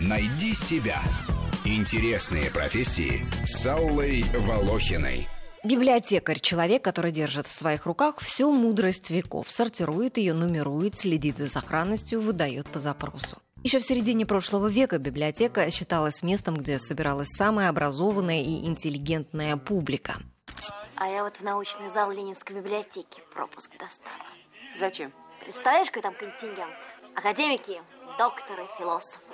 Найди себя. Интересные профессии с Аллой Волохиной. Библиотекарь – человек, который держит в своих руках всю мудрость веков, сортирует ее, нумерует, следит за сохранностью, выдает по запросу. Еще в середине прошлого века библиотека считалась местом, где собиралась самая образованная и интеллигентная публика. А я вот в научный зал Ленинской библиотеки пропуск достала. Зачем? Представляешь, какой там контингент? Академики, докторы, философы.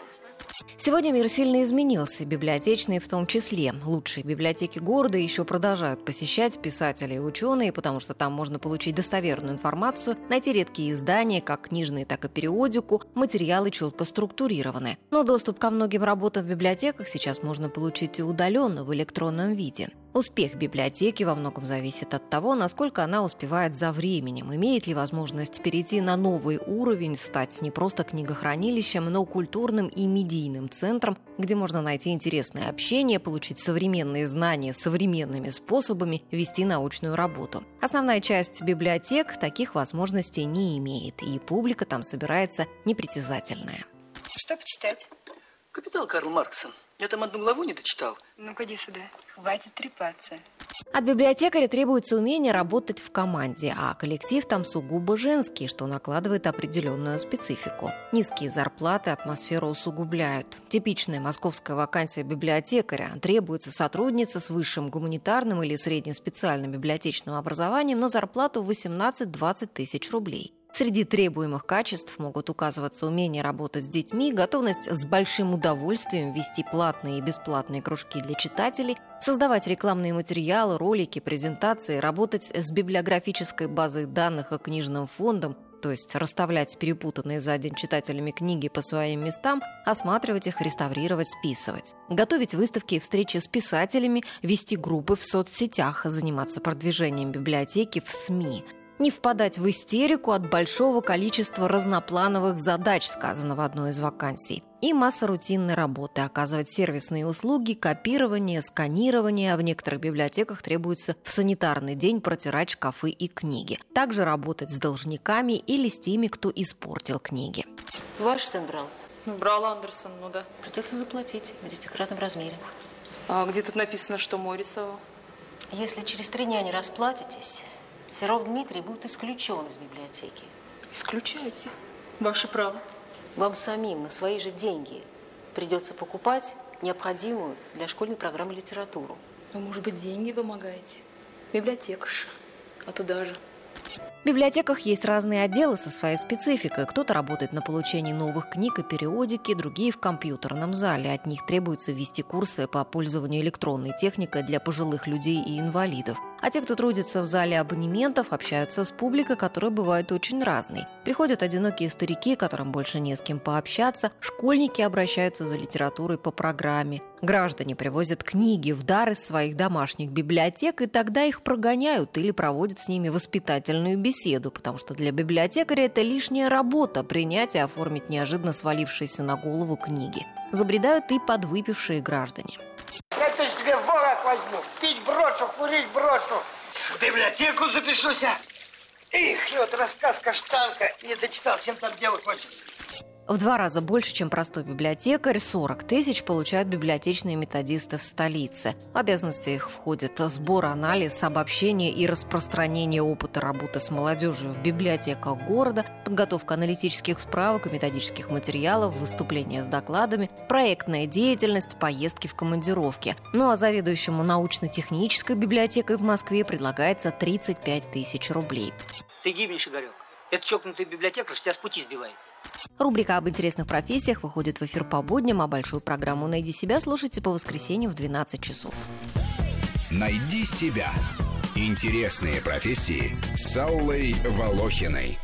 Сегодня мир сильно изменился, библиотечные в том числе. Лучшие библиотеки города еще продолжают посещать писатели и ученые, потому что там можно получить достоверную информацию, найти редкие издания, как книжные, так и периодику, материалы четко структурированы. Но доступ ко многим работам в библиотеках сейчас можно получить и удаленно в электронном виде. Успех библиотеки во многом зависит от того, насколько она успевает за временем, имеет ли возможность перейти на новый уровень, стать не просто книгохранилищем, но культурным и медийным центром, где можно найти интересное общение, получить современные знания современными способами, вести научную работу. Основная часть библиотек таких возможностей не имеет, и публика там собирается непритязательная. Что почитать? Капитал Карл Маркса. Я там одну главу не дочитал. Ну-ка, иди сюда. Хватит трепаться. От библиотекаря требуется умение работать в команде, а коллектив там сугубо женский, что накладывает определенную специфику. Низкие зарплаты атмосферу усугубляют. Типичная московская вакансия библиотекаря. Требуется сотрудница с высшим гуманитарным или среднеспециальным библиотечным образованием на зарплату 18-20 тысяч рублей. Среди требуемых качеств могут указываться умение работать с детьми, готовность с большим удовольствием вести платные и бесплатные кружки для читателей, создавать рекламные материалы, ролики, презентации, работать с библиографической базой данных и книжным фондом, то есть расставлять перепутанные за день читателями книги по своим местам, осматривать их, реставрировать, списывать. Готовить выставки и встречи с писателями, вести группы в соцсетях, заниматься продвижением библиотеки в СМИ – не впадать в истерику от большого количества разноплановых задач, сказано в одной из вакансий. И масса рутинной работы, оказывать сервисные услуги, копирование, сканирование, а в некоторых библиотеках требуется в санитарный день протирать шкафы и книги. Также работать с должниками или с теми, кто испортил книги. Ваш сын брал? Брал Андерсон, ну да. Придется заплатить в десятикратном размере. А где тут написано, что мой рисовал? Если через три дня не расплатитесь, Серов Дмитрий будет исключен из библиотеки. Исключайте. Ваше право. Вам самим на свои же деньги придется покупать необходимую для школьной программы литературу. А может быть, деньги вымогаете? Библиотекарша. А туда же. В библиотеках есть разные отделы со своей спецификой. Кто-то работает на получении новых книг и периодики, другие в компьютерном зале. От них требуется вести курсы по пользованию электронной техникой для пожилых людей и инвалидов. А те, кто трудится в зале абонементов, общаются с публикой, которая бывает очень разной. Приходят одинокие старики, которым больше не с кем пообщаться, школьники обращаются за литературой по программе. Граждане привозят книги в дар из своих домашних библиотек, и тогда их прогоняют или проводят с ними воспитательную беседу, потому что для библиотекаря это лишняя работа – принять и оформить неожиданно свалившиеся на голову книги. Забредают и подвыпившие граждане. Я то тебе ворог возьму, пить брошу, курить брошу. В библиотеку запишусь, а? Их, и вот рассказ Каштанка не дочитал, чем там дело кончится. В два раза больше, чем простой библиотекарь, 40 тысяч получают библиотечные методисты в столице. Обязанности их входит сбор, анализ, обобщение и распространение опыта работы с молодежью в библиотеках города, подготовка аналитических справок и методических материалов, выступления с докладами, проектная деятельность, поездки в командировки. Ну а заведующему научно-технической библиотекой в Москве предлагается 35 тысяч рублей. Ты гибнешь, Игорек. Это чокнутый библиотекарь тебя с пути сбивает. Рубрика об интересных профессиях выходит в эфир по будням, а большую программу «Найди себя» слушайте по воскресенью в 12 часов. «Найди себя» – интересные профессии с Аллой Волохиной.